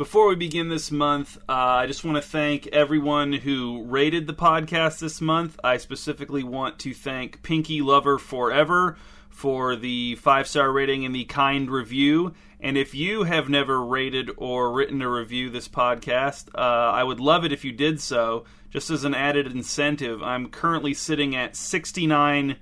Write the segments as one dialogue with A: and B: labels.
A: Before we begin this month, uh, I just want to thank everyone who rated the podcast this month. I specifically want to thank Pinky Lover Forever for the five star rating and the kind review. And if you have never rated or written a review this podcast, uh, I would love it if you did so. Just as an added incentive, I'm currently sitting at 69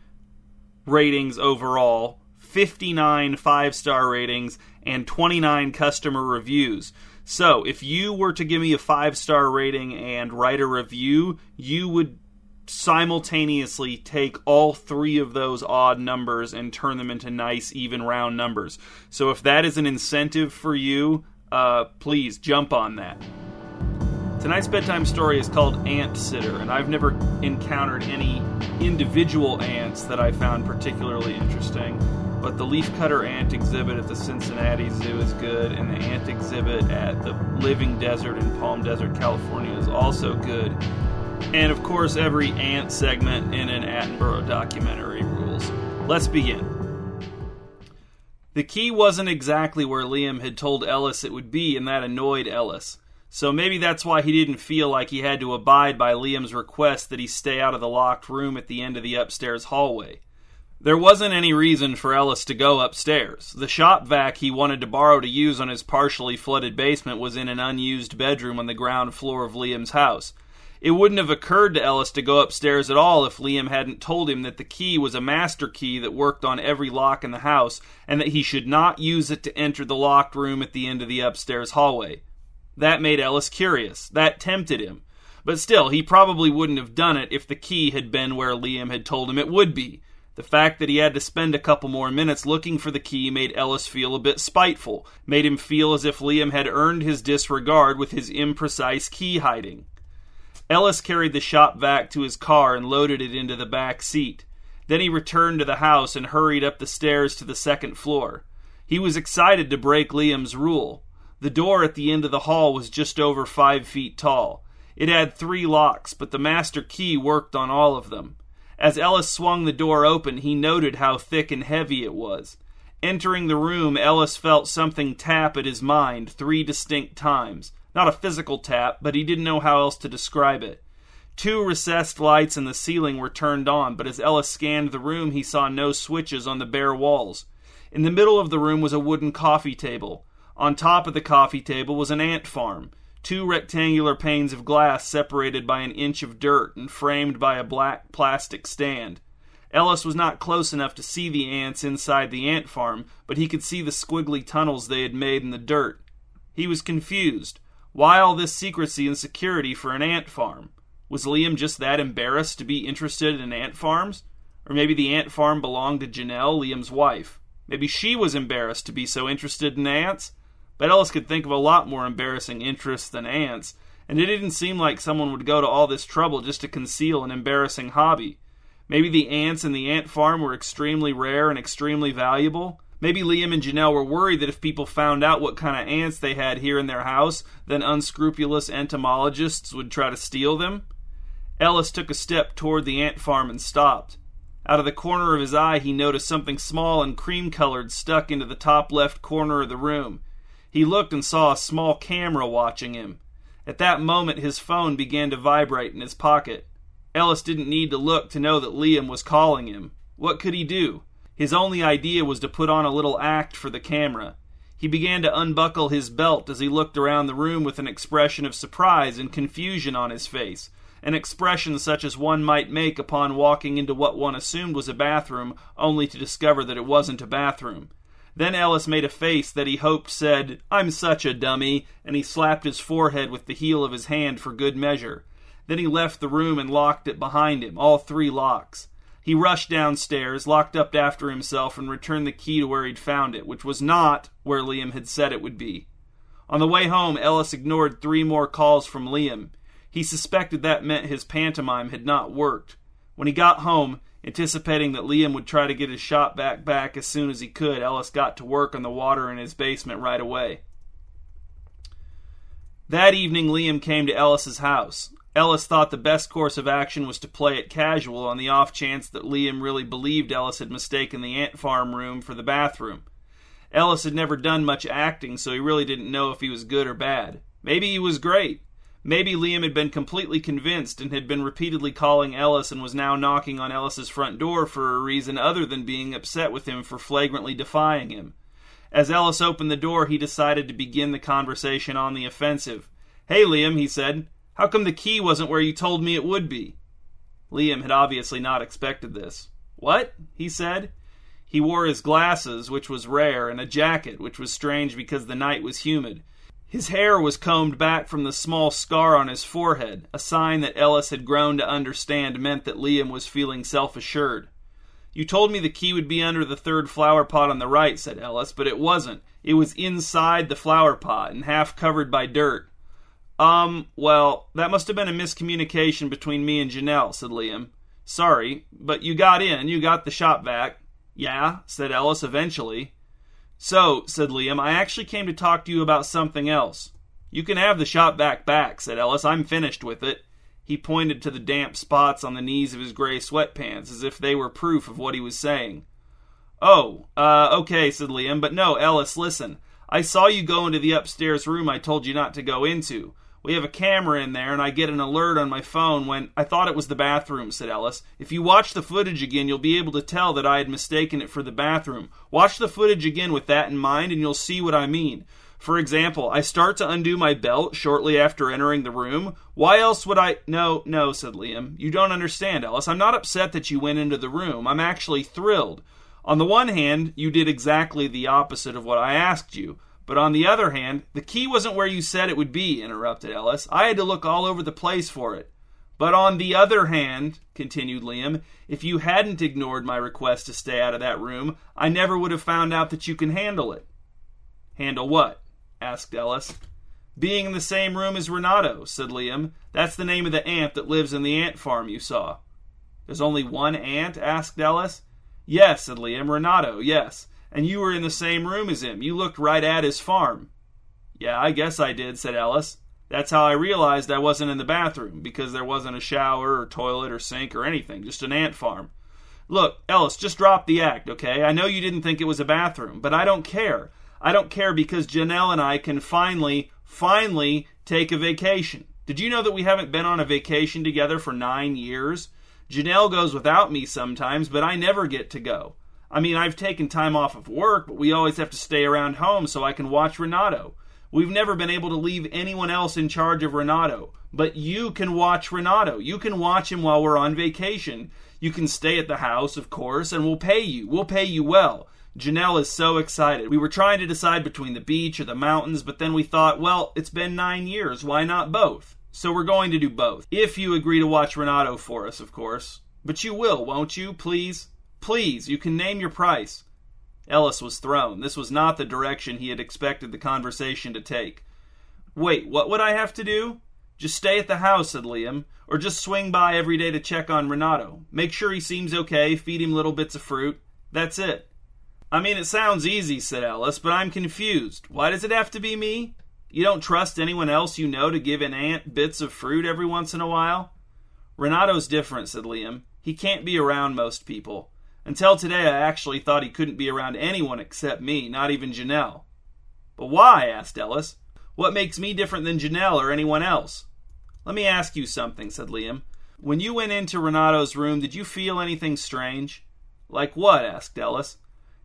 A: ratings overall, 59 five star ratings, and 29 customer reviews. So, if you were to give me a five star rating and write a review, you would simultaneously take all three of those odd numbers and turn them into nice, even round numbers. So, if that is an incentive for you, uh, please jump on that. Tonight's bedtime story is called Ant Sitter, and I've never encountered any individual ants that I found particularly interesting. But the leafcutter ant exhibit at the Cincinnati Zoo is good, and the ant exhibit at the Living Desert in Palm Desert, California is also good. And of course, every ant segment in an Attenborough documentary rules. Let's begin. The key wasn't exactly where Liam had told Ellis it would be, and that annoyed Ellis. So maybe that's why he didn't feel like he had to abide by Liam's request that he stay out of the locked room at the end of the upstairs hallway. There wasn't any reason for Ellis to go upstairs. The shop vac he wanted to borrow to use on his partially flooded basement was in an unused bedroom on the ground floor of Liam's house. It wouldn't have occurred to Ellis to go upstairs at all if Liam hadn't told him that the key was a master key that worked on every lock in the house and that he should not use it to enter the locked room at the end of the upstairs hallway. That made Ellis curious. That tempted him. But still, he probably wouldn't have done it if the key had been where Liam had told him it would be. The fact that he had to spend a couple more minutes looking for the key made Ellis feel a bit spiteful, made him feel as if Liam had earned his disregard with his imprecise key hiding. Ellis carried the shop vac to his car and loaded it into the back seat. Then he returned to the house and hurried up the stairs to the second floor. He was excited to break Liam's rule. The door at the end of the hall was just over five feet tall. It had three locks, but the master key worked on all of them. As Ellis swung the door open, he noted how thick and heavy it was. Entering the room, Ellis felt something tap at his mind three distinct times. Not a physical tap, but he didn't know how else to describe it. Two recessed lights in the ceiling were turned on, but as Ellis scanned the room, he saw no switches on the bare walls. In the middle of the room was a wooden coffee table. On top of the coffee table was an ant farm, two rectangular panes of glass separated by an inch of dirt and framed by a black plastic stand. Ellis was not close enough to see the ants inside the ant farm, but he could see the squiggly tunnels they had made in the dirt. He was confused. Why all this secrecy and security for an ant farm? Was Liam just that embarrassed to be interested in ant farms? Or maybe the ant farm belonged to Janelle, Liam's wife. Maybe she was embarrassed to be so interested in ants? But Ellis could think of a lot more embarrassing interests than ants, and it didn't seem like someone would go to all this trouble just to conceal an embarrassing hobby. Maybe the ants in the ant farm were extremely rare and extremely valuable. Maybe Liam and Janelle were worried that if people found out what kind of ants they had here in their house, then unscrupulous entomologists would try to steal them. Ellis took a step toward the ant farm and stopped. Out of the corner of his eye, he noticed something small and cream colored stuck into the top left corner of the room. He looked and saw a small camera watching him. At that moment, his phone began to vibrate in his pocket. Ellis didn't need to look to know that Liam was calling him. What could he do? His only idea was to put on a little act for the camera. He began to unbuckle his belt as he looked around the room with an expression of surprise and confusion on his face, an expression such as one might make upon walking into what one assumed was a bathroom only to discover that it wasn't a bathroom. Then Ellis made a face that he hoped said, I'm such a dummy, and he slapped his forehead with the heel of his hand for good measure. Then he left the room and locked it behind him, all three locks. He rushed downstairs, locked up after himself, and returned the key to where he'd found it, which was not where Liam had said it would be. On the way home, Ellis ignored three more calls from Liam. He suspected that meant his pantomime had not worked. When he got home, Anticipating that Liam would try to get his shop vac back as soon as he could, Ellis got to work on the water in his basement right away. That evening, Liam came to Ellis's house. Ellis thought the best course of action was to play it casual on the off chance that Liam really believed Ellis had mistaken the ant farm room for the bathroom. Ellis had never done much acting, so he really didn't know if he was good or bad. Maybe he was great. Maybe Liam had been completely convinced and had been repeatedly calling Ellis and was now knocking on Ellis's front door for a reason other than being upset with him for flagrantly defying him. As Ellis opened the door, he decided to begin the conversation on the offensive. Hey, Liam, he said, how come the key wasn't where you told me it would be? Liam had obviously not expected this. What? he said. He wore his glasses, which was rare, and a jacket, which was strange because the night was humid. His hair was combed back from the small scar on his forehead, a sign that Ellis had grown to understand meant that Liam was feeling self assured. You told me the key would be under the third flower pot on the right, said Ellis, but it wasn't. It was inside the flower pot and half covered by dirt. Um, well, that must have been a miscommunication between me and Janelle, said Liam. Sorry, but you got in, you got the shop vac. Yeah, said Ellis eventually. So, said Liam, I actually came to talk to you about something else. You can have the shop vac back, said Ellis. I'm finished with it. He pointed to the damp spots on the knees of his gray sweatpants as if they were proof of what he was saying. Oh, uh, okay, said Liam, but no, Ellis, listen. I saw you go into the upstairs room I told you not to go into. We have a camera in there, and I get an alert on my phone when I thought it was the bathroom, said Ellis. If you watch the footage again, you'll be able to tell that I had mistaken it for the bathroom. Watch the footage again with that in mind, and you'll see what I mean. For example, I start to undo my belt shortly after entering the room. Why else would I. No, no, said Liam. You don't understand, Ellis. I'm not upset that you went into the room. I'm actually thrilled. On the one hand, you did exactly the opposite of what I asked you. But on the other hand, the key wasn't where you said it would be, interrupted Ellis. I had to look all over the place for it. But on the other hand, continued Liam, if you hadn't ignored my request to stay out of that room, I never would have found out that you can handle it. Handle what? asked Ellis. Being in the same room as Renato, said Liam. That's the name of the ant that lives in the ant farm you saw. There's only one ant? asked Ellis. Yes, said Liam. Renato, yes and you were in the same room as him. You looked right at his farm. Yeah, I guess I did, said Ellis. That's how I realized I wasn't in the bathroom, because there wasn't a shower or toilet or sink or anything, just an ant farm. Look, Ellis, just drop the act, okay? I know you didn't think it was a bathroom, but I don't care. I don't care because Janelle and I can finally, finally take a vacation. Did you know that we haven't been on a vacation together for nine years? Janelle goes without me sometimes, but I never get to go. I mean, I've taken time off of work, but we always have to stay around home so I can watch Renato. We've never been able to leave anyone else in charge of Renato, but you can watch Renato. You can watch him while we're on vacation. You can stay at the house, of course, and we'll pay you. We'll pay you well. Janelle is so excited. We were trying to decide between the beach or the mountains, but then we thought, well, it's been nine years. Why not both? So we're going to do both. If you agree to watch Renato for us, of course. But you will, won't you, please? Please, you can name your price. Ellis was thrown. This was not the direction he had expected the conversation to take. Wait, what would I have to do? Just stay at the house, said Liam, or just swing by every day to check on Renato. Make sure he seems okay, feed him little bits of fruit. That's it. I mean, it sounds easy, said Ellis, but I'm confused. Why does it have to be me? You don't trust anyone else you know to give an ant bits of fruit every once in a while? Renato's different, said Liam. He can't be around most people. Until today, I actually thought he couldn't be around anyone except me, not even Janelle. But why? asked Ellis. What makes me different than Janelle or anyone else? Let me ask you something, said Liam. When you went into Renato's room, did you feel anything strange? Like what? asked Ellis.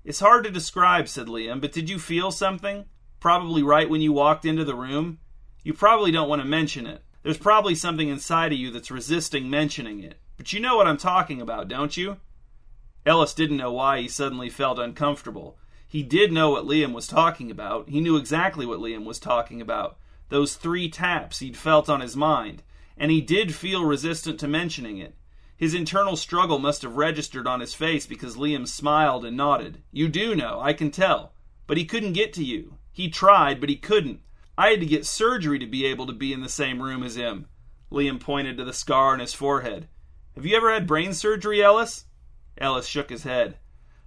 A: It's hard to describe, said Liam, but did you feel something? Probably right when you walked into the room? You probably don't want to mention it. There's probably something inside of you that's resisting mentioning it. But you know what I'm talking about, don't you? Ellis didn't know why he suddenly felt uncomfortable. He did know what Liam was talking about. He knew exactly what Liam was talking about. Those three taps he'd felt on his mind. And he did feel resistant to mentioning it. His internal struggle must have registered on his face because Liam smiled and nodded. You do know, I can tell. But he couldn't get to you. He tried, but he couldn't. I had to get surgery to be able to be in the same room as him. Liam pointed to the scar on his forehead. Have you ever had brain surgery, Ellis? Ellis shook his head.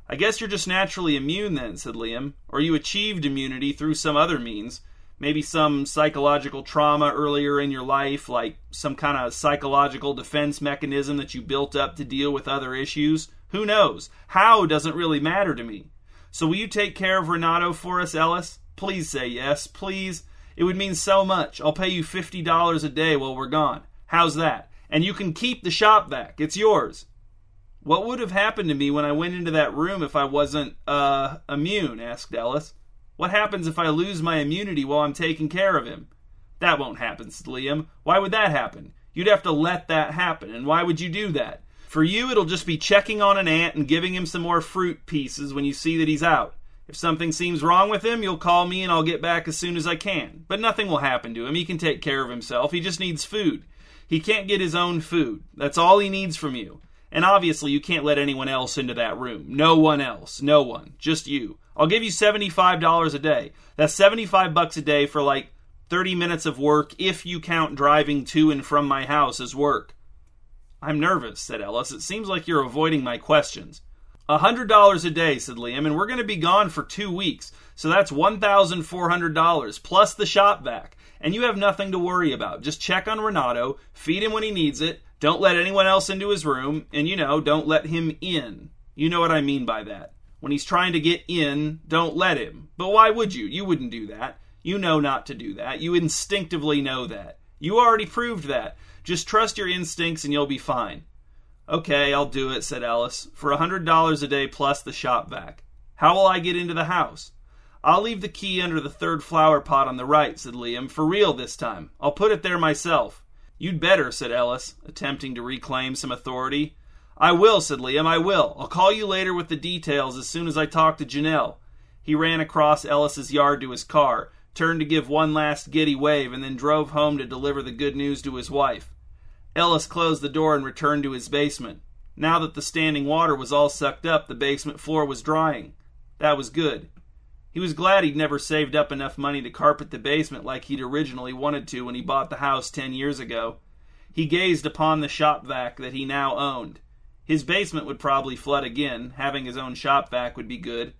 A: I guess you're just naturally immune then, said Liam. Or you achieved immunity through some other means. Maybe some psychological trauma earlier in your life, like some kind of psychological defense mechanism that you built up to deal with other issues. Who knows? How doesn't really matter to me. So will you take care of Renato for us, Ellis? Please say yes, please. It would mean so much. I'll pay you $50 a day while we're gone. How's that? And you can keep the shop vac. It's yours. What would have happened to me when I went into that room if I wasn't, uh, immune? asked Ellis. What happens if I lose my immunity while I'm taking care of him? That won't happen, Liam. Why would that happen? You'd have to let that happen, and why would you do that? For you, it'll just be checking on an ant and giving him some more fruit pieces when you see that he's out. If something seems wrong with him, you'll call me and I'll get back as soon as I can. But nothing will happen to him. He can take care of himself. He just needs food. He can't get his own food. That's all he needs from you. And obviously, you can't let anyone else into that room. No one else. No one. Just you. I'll give you $75 a day. That's 75 bucks a day for like 30 minutes of work if you count driving to and from my house as work. I'm nervous, said Ellis. It seems like you're avoiding my questions. A hundred dollars a day, said Liam, and we're going to be gone for two weeks, so that's one thousand four hundred dollars plus the shop vac. And you have nothing to worry about. Just check on Renato, feed him when he needs it, don't let anyone else into his room, and you know, don't let him in. You know what I mean by that. When he's trying to get in, don't let him. But why would you? You wouldn't do that. You know not to do that. You instinctively know that. You already proved that. Just trust your instincts and you'll be fine. Okay, I'll do it, said Ellis, for a hundred dollars a day plus the shop vac. How will I get into the house? I'll leave the key under the third flower pot on the right, said Liam, for real this time. I'll put it there myself. You'd better, said Ellis, attempting to reclaim some authority. I will, said Liam, I will. I'll call you later with the details as soon as I talk to Janelle. He ran across Ellis's yard to his car, turned to give one last giddy wave, and then drove home to deliver the good news to his wife. Ellis closed the door and returned to his basement. Now that the standing water was all sucked up, the basement floor was drying. That was good. He was glad he'd never saved up enough money to carpet the basement like he'd originally wanted to when he bought the house ten years ago. He gazed upon the shop vac that he now owned. His basement would probably flood again, having his own shop vac would be good.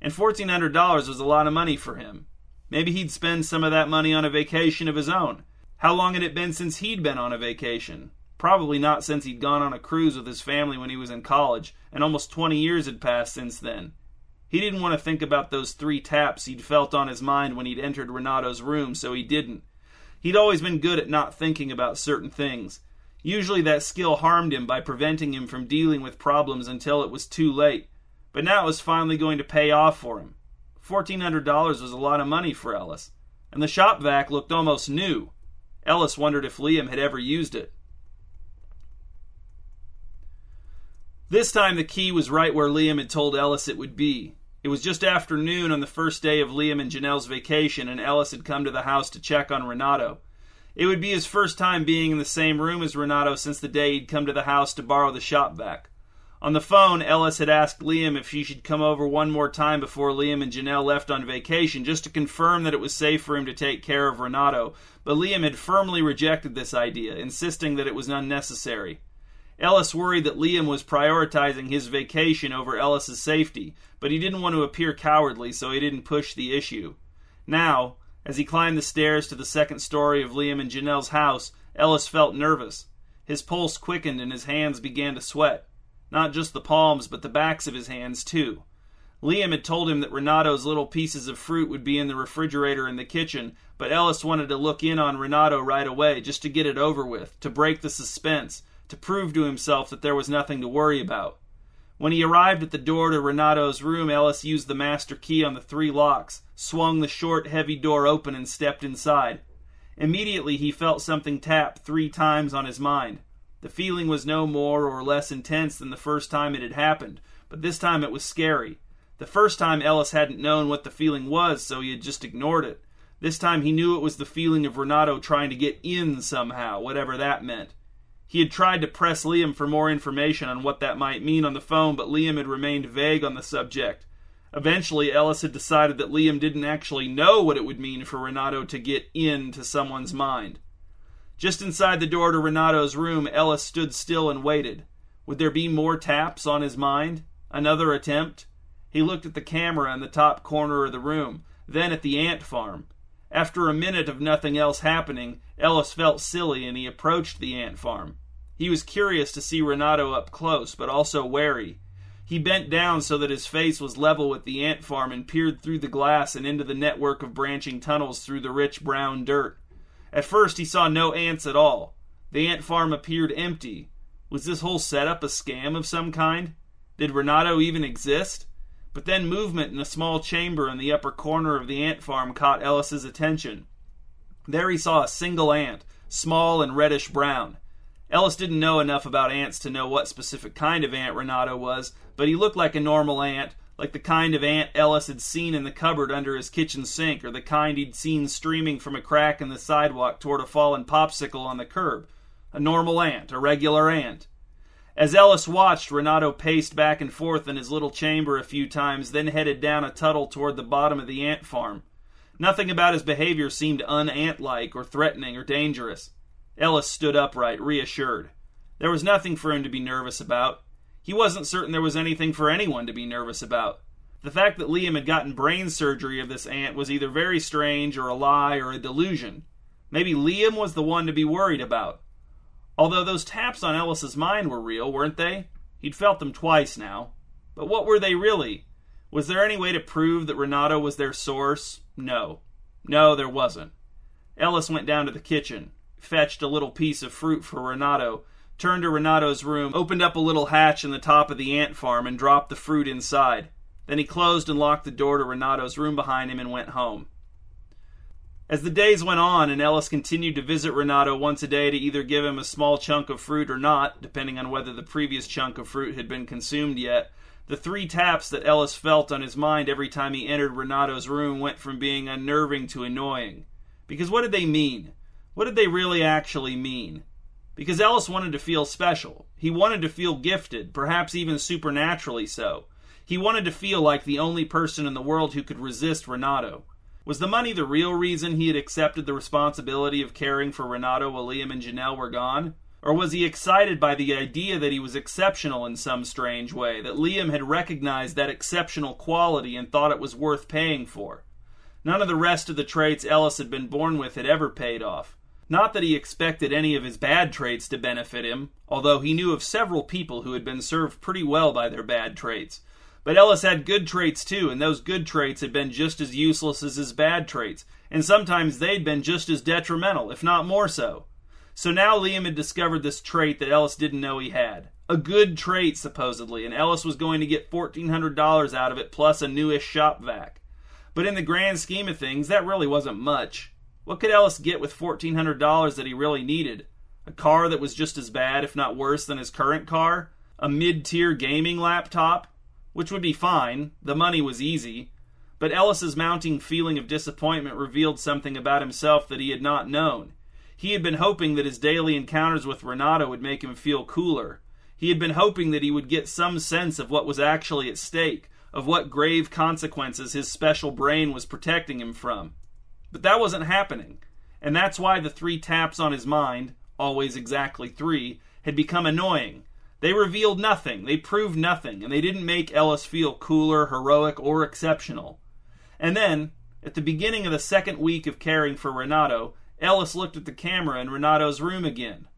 A: And fourteen hundred dollars was a lot of money for him. Maybe he'd spend some of that money on a vacation of his own. How long had it been since he'd been on a vacation? Probably not since he'd gone on a cruise with his family when he was in college, and almost 20 years had passed since then. He didn't want to think about those three taps he'd felt on his mind when he'd entered Renato's room, so he didn't. He'd always been good at not thinking about certain things. Usually that skill harmed him by preventing him from dealing with problems until it was too late. But now it was finally going to pay off for him. $1,400 was a lot of money for Ellis, and the shop vac looked almost new. Ellis wondered if Liam had ever used it. This time the key was right where Liam had told Ellis it would be. It was just after noon on the first day of Liam and Janelle's vacation, and Ellis had come to the house to check on Renato. It would be his first time being in the same room as Renato since the day he'd come to the house to borrow the shop vac. On the phone, Ellis had asked Liam if she should come over one more time before Liam and Janelle left on vacation, just to confirm that it was safe for him to take care of Renato, but Liam had firmly rejected this idea, insisting that it was unnecessary. Ellis worried that Liam was prioritizing his vacation over Ellis's safety, but he didn't want to appear cowardly, so he didn't push the issue. Now, as he climbed the stairs to the second story of Liam and Janelle's house, Ellis felt nervous. His pulse quickened and his hands began to sweat. Not just the palms, but the backs of his hands, too. Liam had told him that Renato's little pieces of fruit would be in the refrigerator in the kitchen, but Ellis wanted to look in on Renato right away, just to get it over with, to break the suspense, to prove to himself that there was nothing to worry about. When he arrived at the door to Renato's room, Ellis used the master key on the three locks, swung the short, heavy door open, and stepped inside. Immediately he felt something tap three times on his mind. The feeling was no more or less intense than the first time it had happened, but this time it was scary. The first time Ellis hadn't known what the feeling was, so he had just ignored it. This time he knew it was the feeling of Renato trying to get in somehow, whatever that meant. He had tried to press Liam for more information on what that might mean on the phone, but Liam had remained vague on the subject. Eventually, Ellis had decided that Liam didn't actually know what it would mean for Renato to get into someone's mind. Just inside the door to Renato's room, Ellis stood still and waited. Would there be more taps on his mind? Another attempt? He looked at the camera in the top corner of the room, then at the ant farm. After a minute of nothing else happening, Ellis felt silly and he approached the ant farm. He was curious to see Renato up close, but also wary. He bent down so that his face was level with the ant farm and peered through the glass and into the network of branching tunnels through the rich brown dirt. At first, he saw no ants at all. The ant farm appeared empty. Was this whole setup a scam of some kind? Did Renato even exist? But then movement in a small chamber in the upper corner of the ant farm caught Ellis's attention. There he saw a single ant, small and reddish brown. Ellis didn't know enough about ants to know what specific kind of ant Renato was, but he looked like a normal ant, like the kind of ant Ellis had seen in the cupboard under his kitchen sink, or the kind he'd seen streaming from a crack in the sidewalk toward a fallen popsicle on the curb. A normal ant, a regular ant. As Ellis watched, Renato paced back and forth in his little chamber a few times, then headed down a tunnel toward the bottom of the ant farm. Nothing about his behavior seemed un-ant like or threatening or dangerous. Ellis stood upright, reassured. There was nothing for him to be nervous about. He wasn't certain there was anything for anyone to be nervous about. The fact that Liam had gotten brain surgery of this ant was either very strange or a lie or a delusion. Maybe Liam was the one to be worried about. Although those taps on Ellis's mind were real, weren't they? He'd felt them twice now. But what were they really? Was there any way to prove that Renato was their source? No. No, there wasn't. Ellis went down to the kitchen fetched a little piece of fruit for Renato, turned to Renato's room, opened up a little hatch in the top of the ant farm, and dropped the fruit inside. Then he closed and locked the door to Renato's room behind him and went home. As the days went on and Ellis continued to visit Renato once a day to either give him a small chunk of fruit or not, depending on whether the previous chunk of fruit had been consumed yet, the three taps that Ellis felt on his mind every time he entered Renato's room went from being unnerving to annoying. Because what did they mean? What did they really actually mean? Because Ellis wanted to feel special. He wanted to feel gifted, perhaps even supernaturally so. He wanted to feel like the only person in the world who could resist Renato. Was the money the real reason he had accepted the responsibility of caring for Renato while Liam and Janelle were gone? Or was he excited by the idea that he was exceptional in some strange way, that Liam had recognized that exceptional quality and thought it was worth paying for? None of the rest of the traits Ellis had been born with had ever paid off. Not that he expected any of his bad traits to benefit him, although he knew of several people who had been served pretty well by their bad traits. But Ellis had good traits too, and those good traits had been just as useless as his bad traits, and sometimes they'd been just as detrimental, if not more so. So now Liam had discovered this trait that Ellis didn't know he had. A good trait, supposedly, and Ellis was going to get $1,400 out of it plus a newish shop vac. But in the grand scheme of things, that really wasn't much. What could Ellis get with $1,400 that he really needed? A car that was just as bad, if not worse, than his current car? A mid tier gaming laptop? Which would be fine, the money was easy. But Ellis's mounting feeling of disappointment revealed something about himself that he had not known. He had been hoping that his daily encounters with Renato would make him feel cooler. He had been hoping that he would get some sense of what was actually at stake, of what grave consequences his special brain was protecting him from. But that wasn't happening. And that's why the three taps on his mind, always exactly three, had become annoying. They revealed nothing, they proved nothing, and they didn't make Ellis feel cooler, heroic, or exceptional. And then, at the beginning of the second week of caring for Renato, Ellis looked at the camera in Renato's room again.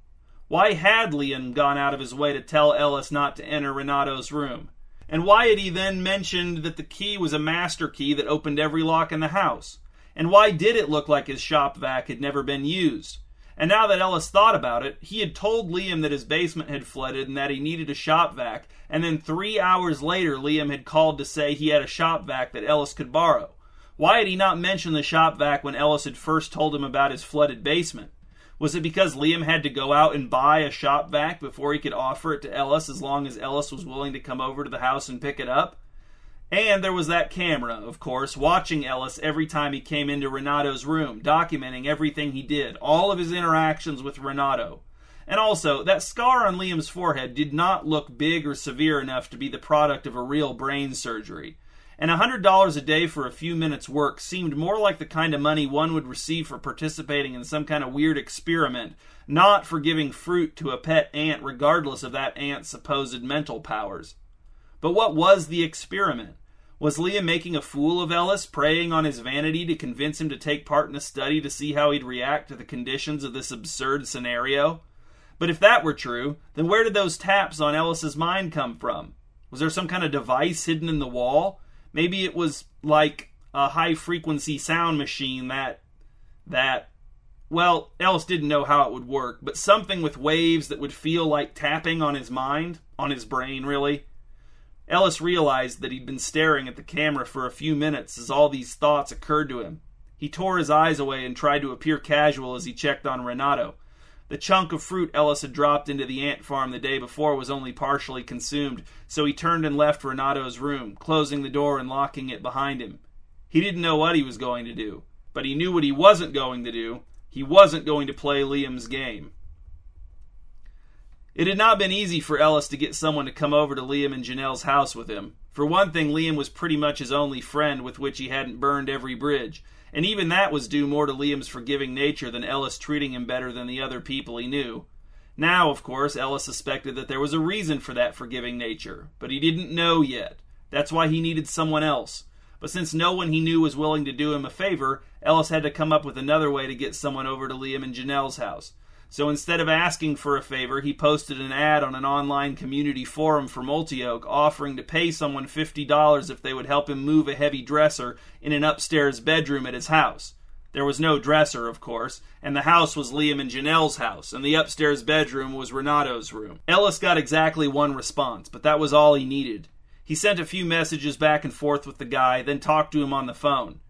A: Why had Liam gone out of his way to tell Ellis not to enter Renato's room? And why had he then mentioned that the key was a master key that opened every lock in the house? And why did it look like his shop vac had never been used? And now that Ellis thought about it, he had told Liam that his basement had flooded and that he needed a shop vac, and then three hours later, Liam had called to say he had a shop vac that Ellis could borrow. Why had he not mentioned the shop vac when Ellis had first told him about his flooded basement? Was it because Liam had to go out and buy a shop vac before he could offer it to Ellis as long as Ellis was willing to come over to the house and pick it up? And there was that camera, of course, watching Ellis every time he came into Renato's room, documenting everything he did, all of his interactions with Renato. And also, that scar on Liam's forehead did not look big or severe enough to be the product of a real brain surgery. And a $100 a day for a few minutes' work seemed more like the kind of money one would receive for participating in some kind of weird experiment, not for giving fruit to a pet ant regardless of that ant's supposed mental powers. But what was the experiment? Was Liam making a fool of Ellis, preying on his vanity to convince him to take part in a study to see how he'd react to the conditions of this absurd scenario? But if that were true, then where did those taps on Ellis's mind come from? Was there some kind of device hidden in the wall? Maybe it was like a high frequency sound machine that that well, Ellis didn't know how it would work, but something with waves that would feel like tapping on his mind, on his brain, really. Ellis realized that he'd been staring at the camera for a few minutes as all these thoughts occurred to him. He tore his eyes away and tried to appear casual as he checked on Renato. The chunk of fruit Ellis had dropped into the ant farm the day before was only partially consumed, so he turned and left Renato's room, closing the door and locking it behind him. He didn't know what he was going to do, but he knew what he wasn't going to do. He wasn't going to play Liam's game. It had not been easy for Ellis to get someone to come over to Liam and Janelle's house with him. For one thing, Liam was pretty much his only friend with which he hadn't burned every bridge, and even that was due more to Liam's forgiving nature than Ellis treating him better than the other people he knew. Now, of course, Ellis suspected that there was a reason for that forgiving nature, but he didn't know yet. That's why he needed someone else. But since no one he knew was willing to do him a favor, Ellis had to come up with another way to get someone over to Liam and Janelle's house. So instead of asking for a favor, he posted an ad on an online community forum for Multioak offering to pay someone $50 if they would help him move a heavy dresser in an upstairs bedroom at his house. There was no dresser, of course, and the house was Liam and Janelle's house, and the upstairs bedroom was Renato's room. Ellis got exactly one response, but that was all he needed. He sent a few messages back and forth with the guy, then talked to him on the phone.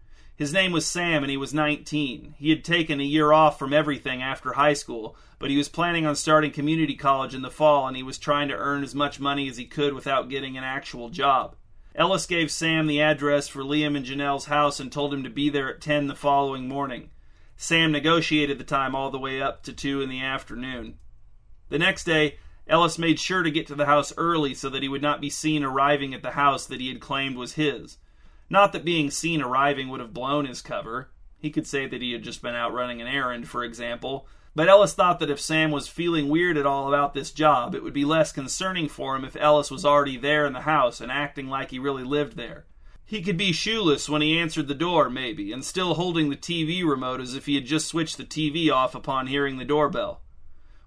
A: His name was Sam, and he was 19. He had taken a year off from everything after high school, but he was planning on starting community college in the fall, and he was trying to earn as much money as he could without getting an actual job. Ellis gave Sam the address for Liam and Janelle's house and told him to be there at 10 the following morning. Sam negotiated the time all the way up to 2 in the afternoon. The next day, Ellis made sure to get to the house early so that he would not be seen arriving at the house that he had claimed was his. Not that being seen arriving would have blown his cover. He could say that he had just been out running an errand, for example. But Ellis thought that if Sam was feeling weird at all about this job, it would be less concerning for him if Ellis was already there in the house and acting like he really lived there. He could be shoeless when he answered the door, maybe, and still holding the TV remote as if he had just switched the TV off upon hearing the doorbell.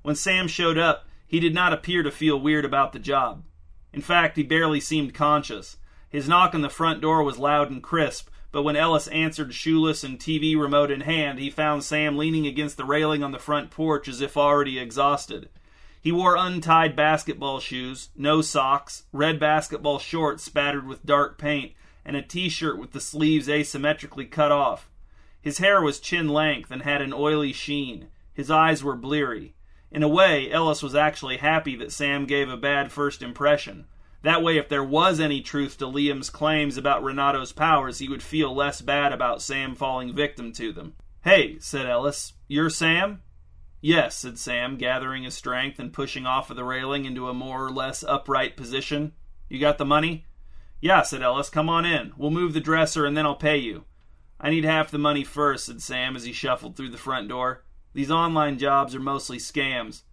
A: When Sam showed up, he did not appear to feel weird about the job. In fact, he barely seemed conscious. His knock on the front door was loud and crisp, but when Ellis answered shoeless and TV remote in hand, he found Sam leaning against the railing on the front porch as if already exhausted. He wore untied basketball shoes, no socks, red basketball shorts spattered with dark paint, and a t shirt with the sleeves asymmetrically cut off. His hair was chin length and had an oily sheen. His eyes were bleary. In a way, Ellis was actually happy that Sam gave a bad first impression. That way, if there was any truth to Liam's claims about Renato's powers, he would feel less bad about Sam falling victim to them. Hey, said Ellis, you're Sam? Yes, said Sam, gathering his strength and pushing off of the railing into a more or less upright position. You got the money? Yeah, said Ellis. Come on in. We'll move the dresser and then I'll pay you. I need half the money first, said Sam as he shuffled through the front door. These online jobs are mostly scams.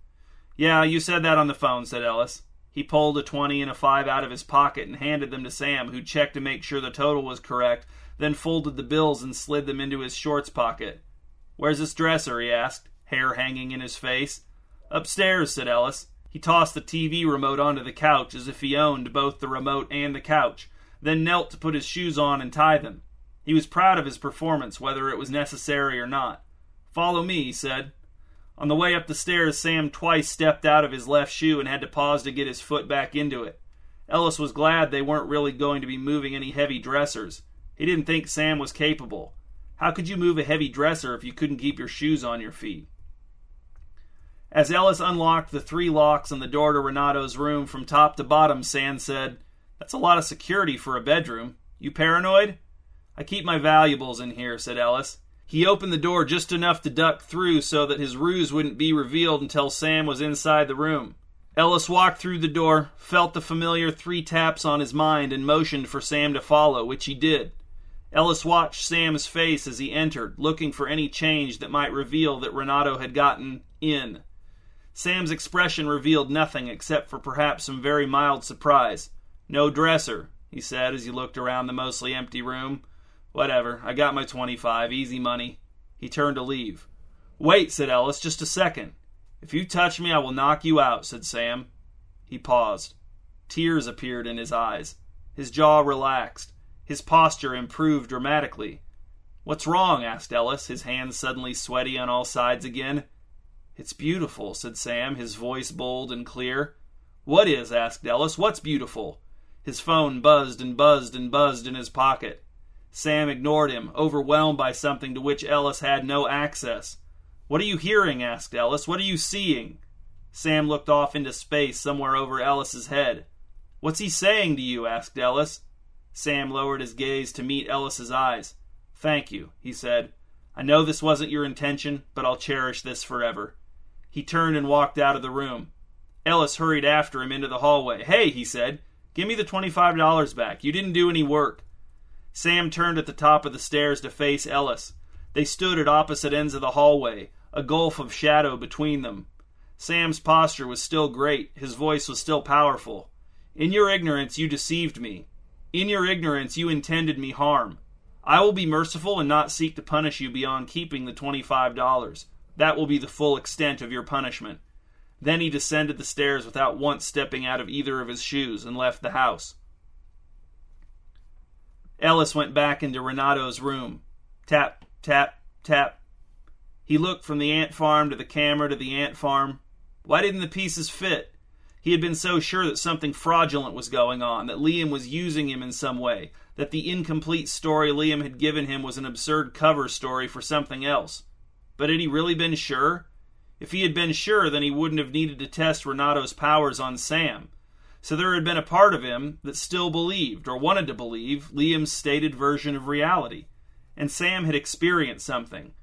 A: Yeah, you said that on the phone, said Ellis. He pulled a 20 and a 5 out of his pocket and handed them to Sam, who checked to make sure the total was correct, then folded the bills and slid them into his shorts pocket. Where's this dresser? he asked, hair hanging in his face. Upstairs, said Ellis. He tossed the TV remote onto the couch as if he owned both the remote and the couch, then knelt to put his shoes on and tie them. He was proud of his performance, whether it was necessary or not. Follow me, he said. On the way up the stairs, Sam twice stepped out of his left shoe and had to pause to get his foot back into it. Ellis was glad they weren't really going to be moving any heavy dressers. He didn't think Sam was capable. How could you move a heavy dresser if you couldn't keep your shoes on your feet? As Ellis unlocked the three locks on the door to Renato's room from top to bottom, Sam said, That's a lot of security for a bedroom. You paranoid? I keep my valuables in here, said Ellis. He opened the door just enough to duck through so that his ruse wouldn't be revealed until Sam was inside the room. Ellis walked through the door, felt the familiar three taps on his mind, and motioned for Sam to follow, which he did. Ellis watched Sam's face as he entered, looking for any change that might reveal that Renato had gotten in. Sam's expression revealed nothing except for perhaps some very mild surprise. No dresser, he said as he looked around the mostly empty room. Whatever. I got my 25. Easy money. He turned to leave. Wait, said Ellis, just a second. If you touch me, I will knock you out, said Sam. He paused. Tears appeared in his eyes. His jaw relaxed. His posture improved dramatically. What's wrong? asked Ellis, his hands suddenly sweaty on all sides again. It's beautiful, said Sam, his voice bold and clear. What is? asked Ellis. What's beautiful? His phone buzzed and buzzed and buzzed in his pocket. Sam ignored him, overwhelmed by something to which Ellis had no access. What are you hearing? asked Ellis. What are you seeing? Sam looked off into space somewhere over Ellis's head. What's he saying to you? asked Ellis. Sam lowered his gaze to meet Ellis's eyes. Thank you, he said. I know this wasn't your intention, but I'll cherish this forever. He turned and walked out of the room. Ellis hurried after him into the hallway. Hey, he said, give me the $25 back. You didn't do any work. Sam turned at the top of the stairs to face Ellis. They stood at opposite ends of the hallway, a gulf of shadow between them. Sam's posture was still great, his voice was still powerful. In your ignorance, you deceived me. In your ignorance, you intended me harm. I will be merciful and not seek to punish you beyond keeping the $25. That will be the full extent of your punishment. Then he descended the stairs without once stepping out of either of his shoes and left the house. Ellis went back into Renato's room. Tap, tap, tap. He looked from the ant farm to the camera to the ant farm. Why didn't the pieces fit? He had been so sure that something fraudulent was going on, that Liam was using him in some way, that the incomplete story Liam had given him was an absurd cover story for something else. But had he really been sure? If he had been sure, then he wouldn't have needed to test Renato's powers on Sam. So there had been a part of him that still believed, or wanted to believe, Liam's stated version of reality. And Sam had experienced something.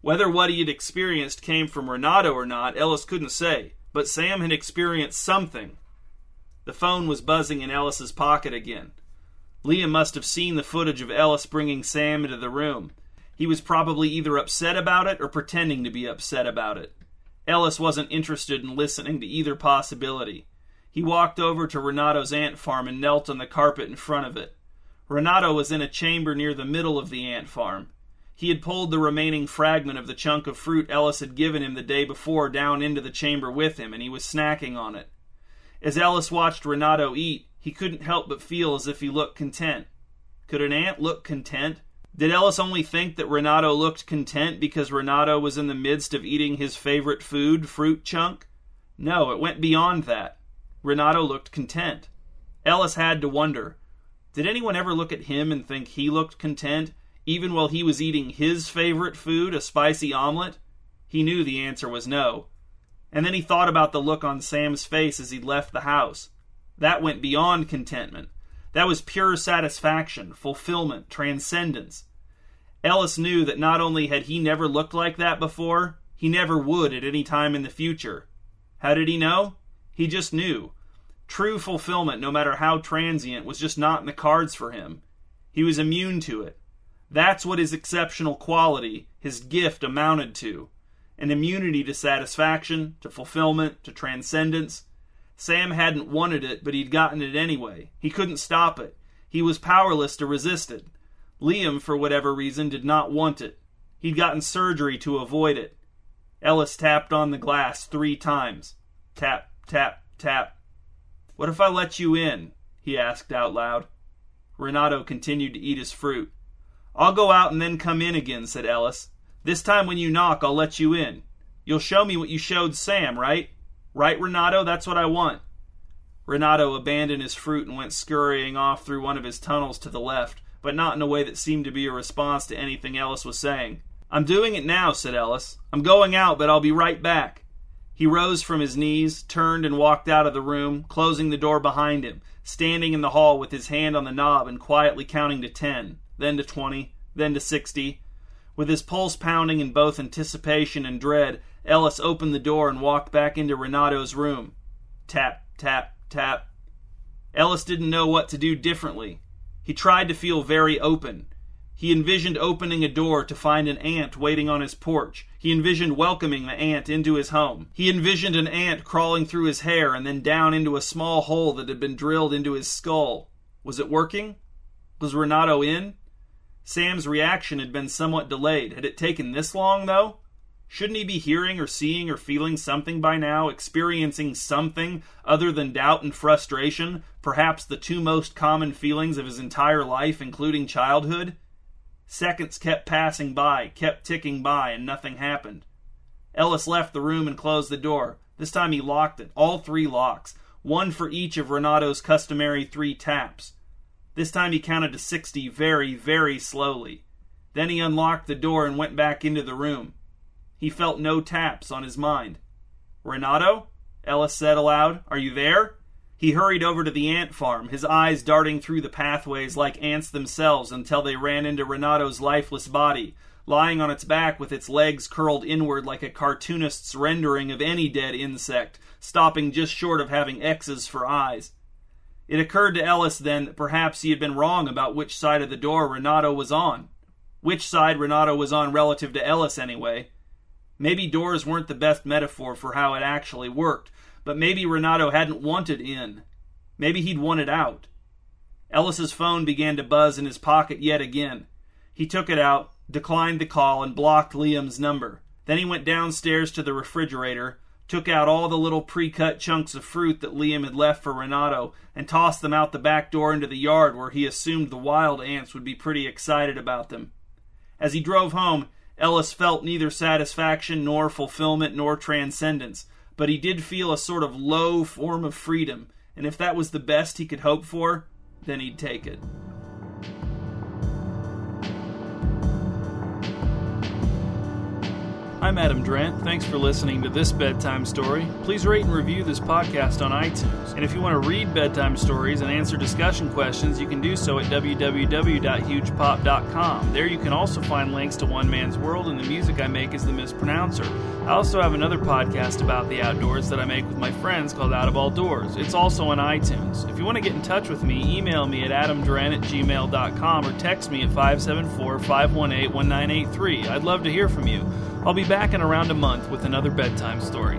A: Whether what he had experienced came from Renato or not, Ellis couldn't say, but Sam had experienced something. The phone was buzzing in Ellis's pocket again. Liam must have seen the footage of Ellis bringing Sam into the room. He was probably either upset about it or pretending to be upset about it. Ellis wasn't interested in listening to either possibility. He walked over to Renato's ant farm and knelt on the carpet in front of it. Renato was in a chamber near the middle of the ant farm. He had pulled the remaining fragment of the chunk of fruit Ellis had given him the day before down into the chamber with him, and he was snacking on it. As Ellis watched Renato eat, he couldn't help but feel as if he looked content. Could an ant look content? Did Ellis only think that Renato looked content because Renato was in the midst of eating his favorite food, fruit chunk? No, it went beyond that. Renato looked content. Ellis had to wonder did anyone ever look at him and think he looked content, even while he was eating his favorite food, a spicy omelet? He knew the answer was no. And then he thought about the look on Sam's face as he left the house. That went beyond contentment. That was pure satisfaction, fulfillment, transcendence. Ellis knew that not only had he never looked like that before, he never would at any time in the future. How did he know? He just knew. True fulfillment, no matter how transient, was just not in the cards for him. He was immune to it. That's what his exceptional quality, his gift, amounted to an immunity to satisfaction, to fulfillment, to transcendence. Sam hadn't wanted it, but he'd gotten it anyway. He couldn't stop it. He was powerless to resist it. Liam, for whatever reason, did not want it. He'd gotten surgery to avoid it. Ellis tapped on the glass three times. Tap, tap, tap. What if I let you in? he asked out loud. Renato continued to eat his fruit. I'll go out and then come in again, said Ellis. This time when you knock, I'll let you in. You'll show me what you showed Sam, right? Right, Renato? That's what I want. Renato abandoned his fruit and went scurrying off through one of his tunnels to the left but not in a way that seemed to be a response to anything Ellis was saying. I'm doing it now, said Ellis. I'm going out, but I'll be right back. He rose from his knees, turned, and walked out of the room, closing the door behind him, standing in the hall with his hand on the knob and quietly counting to ten, then to twenty, then to sixty. With his pulse pounding in both anticipation and dread, Ellis opened the door and walked back into Renato's room. Tap, tap, tap. Ellis didn't know what to do differently. He tried to feel very open. He envisioned opening a door to find an ant waiting on his porch. He envisioned welcoming the ant into his home. He envisioned an ant crawling through his hair and then down into a small hole that had been drilled into his skull. Was it working? Was Renato in? Sam's reaction had been somewhat delayed. Had it taken this long, though? Shouldn't he be hearing or seeing or feeling something by now, experiencing something other than doubt and frustration, perhaps the two most common feelings of his entire life, including childhood? Seconds kept passing by, kept ticking by, and nothing happened. Ellis left the room and closed the door. This time he locked it, all three locks, one for each of Renato's customary three taps. This time he counted to sixty very, very slowly. Then he unlocked the door and went back into the room. He felt no taps on his mind. Renato? Ellis said aloud. Are you there? He hurried over to the ant farm, his eyes darting through the pathways like ants themselves until they ran into Renato's lifeless body, lying on its back with its legs curled inward like a cartoonist's rendering of any dead insect, stopping just short of having X's for eyes. It occurred to Ellis then that perhaps he had been wrong about which side of the door Renato was on. Which side Renato was on relative to Ellis, anyway. Maybe doors weren't the best metaphor for how it actually worked, but maybe Renato hadn't wanted in. Maybe he'd wanted out. Ellis's phone began to buzz in his pocket yet again. He took it out, declined the call, and blocked Liam's number. Then he went downstairs to the refrigerator, took out all the little pre cut chunks of fruit that Liam had left for Renato, and tossed them out the back door into the yard where he assumed the wild ants would be pretty excited about them. As he drove home, Ellis felt neither satisfaction nor fulfillment nor transcendence, but he did feel a sort of low form of freedom, and if that was the best he could hope for, then he'd take it. I'm Adam Drent. Thanks for listening to this bedtime story. Please rate and review this podcast on iTunes. And if you want to read bedtime stories and answer discussion questions, you can do so at www.hugepop.com. There you can also find links to One Man's World and the music I make as the Mispronouncer. I also have another podcast about the outdoors that I make with my friends called Out of All Doors. It's also on iTunes. If you want to get in touch with me, email me at adamdren at gmail.com or text me at 574 518 1983. I'd love to hear from you. I'll be back in around a month with another bedtime story.